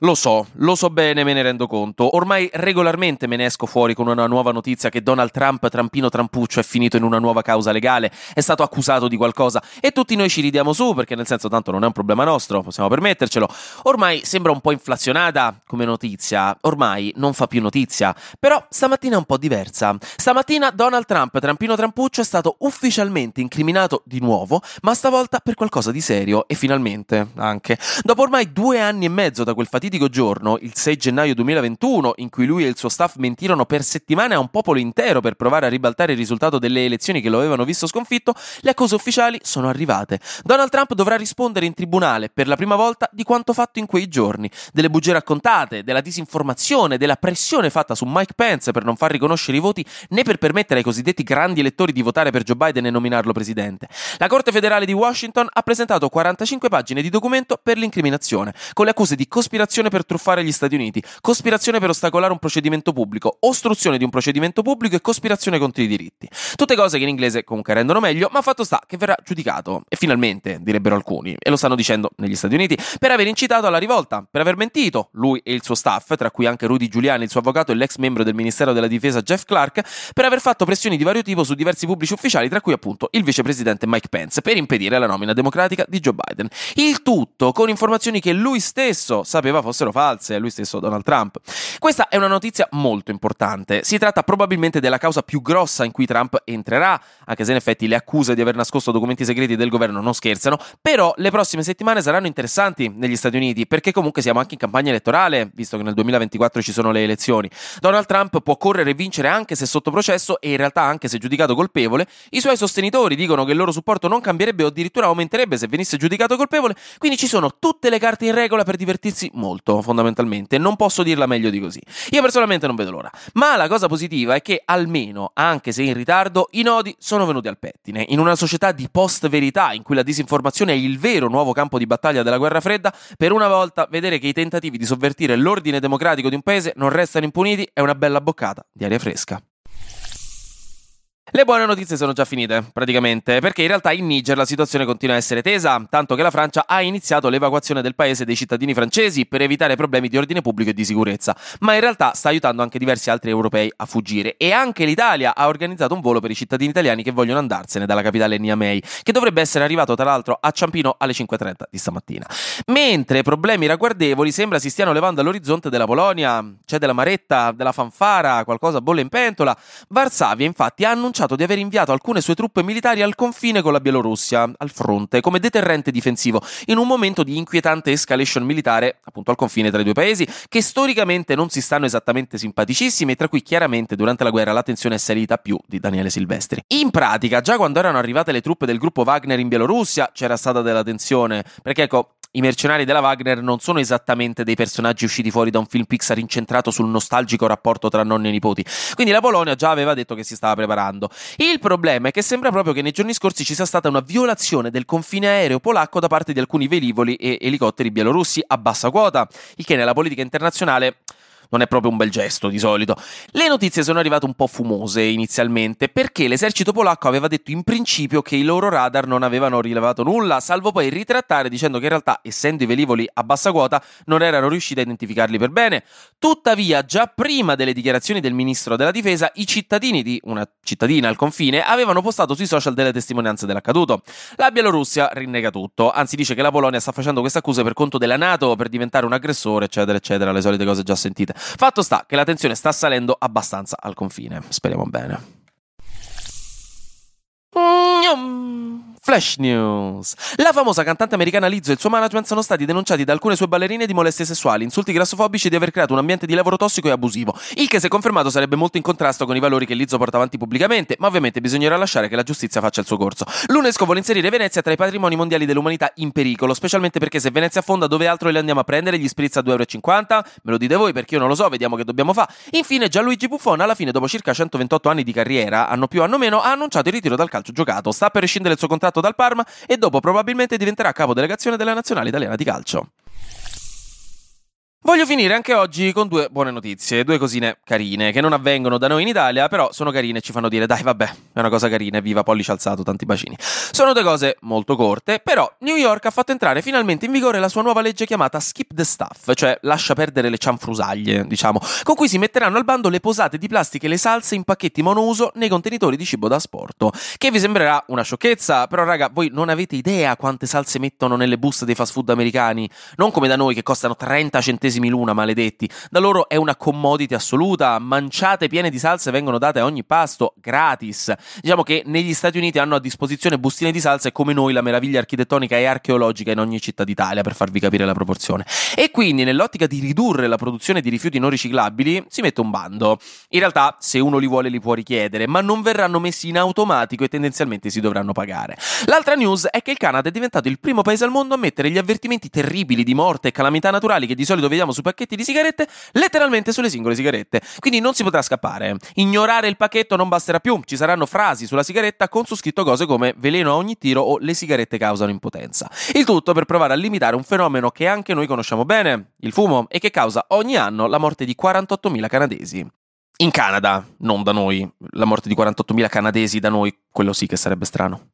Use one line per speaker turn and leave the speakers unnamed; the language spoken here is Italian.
lo so, lo so bene, me ne rendo conto. Ormai regolarmente me ne esco fuori con una nuova notizia che Donald Trump, trampino trampuccio, è finito in una nuova causa legale, è stato accusato di qualcosa e tutti noi ci ridiamo su perché nel senso tanto non è un problema nostro, possiamo permettercelo. Ormai sembra un po' inflazionata come notizia, ormai non fa più notizia, però stamattina è un po' diversa. Stamattina Donald Trump, trampino trampuccio, è stato ufficialmente incriminato di nuovo, ma stavolta per qualcosa di serio e finalmente anche. Dopo ormai due anni e mezzo da quel fatidico fatidico giorno, il 6 gennaio 2021, in cui lui e il suo staff mentirono per settimane a un popolo intero per provare a ribaltare il risultato delle elezioni che lo avevano visto sconfitto, le accuse ufficiali sono arrivate. Donald Trump dovrà rispondere in tribunale per la prima volta di quanto fatto in quei giorni, delle bugie raccontate, della disinformazione, della pressione fatta su Mike Pence per non far riconoscere i voti né per permettere ai cosiddetti grandi elettori di votare per Joe Biden e nominarlo presidente. La Corte federale di Washington ha presentato 45 pagine di documento per l'incriminazione, con le accuse di cospirazione cospirazione per truffare gli Stati Uniti, cospirazione per ostacolare un procedimento pubblico, ostruzione di un procedimento pubblico e cospirazione contro i diritti. Tutte cose che in inglese comunque rendono meglio, ma fatto sta che verrà giudicato, e finalmente, direbbero alcuni, e lo stanno dicendo negli Stati Uniti, per aver incitato alla rivolta, per aver mentito, lui e il suo staff, tra cui anche Rudy Giuliani, il suo avvocato e l'ex membro del Ministero della Difesa Jeff Clark, per aver fatto pressioni di vario tipo su diversi pubblici ufficiali, tra cui appunto il vicepresidente Mike Pence, per impedire la nomina democratica di Joe Biden. Il tutto con informazioni che lui stesso sapeva fossero false, lui stesso Donald Trump. Questa è una notizia molto importante. Si tratta probabilmente della causa più grossa in cui Trump entrerà, anche se in effetti le accuse di aver nascosto documenti segreti del governo non scherzano, però le prossime settimane saranno interessanti negli Stati Uniti, perché comunque siamo anche in campagna elettorale, visto che nel 2024 ci sono le elezioni. Donald Trump può correre e vincere anche se sotto processo e in realtà anche se giudicato colpevole. I suoi sostenitori dicono che il loro supporto non cambierebbe o addirittura aumenterebbe se venisse giudicato colpevole, quindi ci sono tutte le carte in regola per divertirsi molto, fondamentalmente. Non posso dirla meglio di così. Io personalmente non vedo l'ora. Ma la cosa positiva è che almeno, anche se in ritardo, i nodi sono venuti al pettine. In una società di post-verità, in cui la disinformazione è il vero nuovo campo di battaglia della guerra fredda, per una volta vedere che i tentativi di sovvertire l'ordine democratico di un paese non restano impuniti è una bella boccata di aria fresca. Le buone notizie sono già finite, praticamente, perché in realtà in Niger la situazione continua a essere tesa, tanto che la Francia ha iniziato l'evacuazione del paese dei cittadini francesi per evitare problemi di ordine pubblico e di sicurezza, ma in realtà sta aiutando anche diversi altri europei a fuggire. E anche l'Italia ha organizzato un volo per i cittadini italiani che vogliono andarsene dalla capitale Niamey, che dovrebbe essere arrivato tra l'altro a Ciampino alle 5.30 di stamattina. Mentre problemi ragguardevoli sembra si stiano levando all'orizzonte della Polonia, c'è della maretta, della fanfara, qualcosa bolle in pentola, Varsavia infatti ha annunciato annunciato di aver inviato alcune sue truppe militari al confine con la Bielorussia, al fronte, come deterrente difensivo, in un momento di inquietante escalation militare, appunto al confine tra i due paesi, che storicamente non si stanno esattamente simpaticissimi e tra cui chiaramente durante la guerra la tensione è salita più di Daniele Silvestri. In pratica, già quando erano arrivate le truppe del gruppo Wagner in Bielorussia c'era stata della tensione, perché ecco, i mercenari della Wagner non sono esattamente dei personaggi usciti fuori da un film Pixar incentrato sul nostalgico rapporto tra nonni e nipoti. Quindi la Polonia già aveva detto che si stava preparando. Il problema è che sembra proprio che nei giorni scorsi ci sia stata una violazione del confine aereo polacco da parte di alcuni velivoli e elicotteri bielorussi a bassa quota, il che nella politica internazionale non è proprio un bel gesto di solito. Le notizie sono arrivate un po' fumose inizialmente perché l'esercito polacco aveva detto in principio che i loro radar non avevano rilevato nulla, salvo poi ritrattare dicendo che in realtà, essendo i velivoli a bassa quota, non erano riusciti a identificarli per bene. Tuttavia, già prima delle dichiarazioni del ministro della difesa, i cittadini di una cittadina al confine avevano postato sui social delle testimonianze dell'accaduto. La Bielorussia rinnega tutto, anzi dice che la Polonia sta facendo queste accuse per conto della Nato per diventare un aggressore, eccetera, eccetera, le solite cose già sentite. Fatto sta che la tensione sta salendo abbastanza al confine. Speriamo bene. Flash News. La famosa cantante americana Lizzo e il suo management sono stati denunciati da alcune sue ballerine di molestie sessuali, insulti grassofobici e di aver creato un ambiente di lavoro tossico e abusivo. Il che, se confermato, sarebbe molto in contrasto con i valori che Lizzo porta avanti pubblicamente, ma ovviamente bisognerà lasciare che la giustizia faccia il suo corso. L'UNESCO vuole inserire Venezia tra i patrimoni mondiali dell'umanità in pericolo, specialmente perché se Venezia affonda, dove altro le andiamo a prendere gli spritz a 2,50 euro? Me lo dite voi perché io non lo so, vediamo che dobbiamo fare. Infine, Gianluigi Buffon, alla fine, dopo circa 128 anni di carriera, anno più anno meno, ha annunciato il ritiro dal calcio giocato. Sta per rescindere il suo contratto dal Parma e dopo probabilmente diventerà capo delegazione della nazionale italiana di calcio. Voglio finire anche oggi con due buone notizie, due cosine carine, che non avvengono da noi in Italia, però sono carine e ci fanno dire, dai vabbè, è una cosa carina, viva pollice alzato, tanti bacini. Sono due cose molto corte, però New York ha fatto entrare finalmente in vigore la sua nuova legge chiamata Skip the Stuff, cioè lascia perdere le cianfrusaglie, diciamo, con cui si metteranno al bando le posate di plastica e le salse in pacchetti monouso nei contenitori di cibo da asporto. Che vi sembrerà una sciocchezza, però raga, voi non avete idea quante salse mettono nelle buste dei fast food americani, non come da noi che costano 30 centesimi centesimi l'una, maledetti. Da loro è una commodity assoluta, manciate piene di salse vengono date a ogni pasto, gratis. Diciamo che negli Stati Uniti hanno a disposizione bustine di salse come noi la meraviglia architettonica e archeologica in ogni città d'Italia, per farvi capire la proporzione. E quindi, nell'ottica di ridurre la produzione di rifiuti non riciclabili, si mette un bando. In realtà, se uno li vuole, li può richiedere, ma non verranno messi in automatico e tendenzialmente si dovranno pagare. L'altra news è che il Canada è diventato il primo paese al mondo a mettere gli avvertimenti terribili di morte e calamità naturali che di solito vediamo sui pacchetti di sigarette, letteralmente sulle singole sigarette. Quindi non si potrà scappare. Ignorare il pacchetto non basterà più. Ci saranno frasi sulla sigaretta con su scritto cose come veleno a ogni tiro o le sigarette causano impotenza. Il tutto per provare a limitare un fenomeno che anche noi conosciamo bene, il fumo, e che causa ogni anno la morte di 48.000 canadesi. In Canada, non da noi. La morte di 48.000 canadesi da noi, quello sì che sarebbe strano.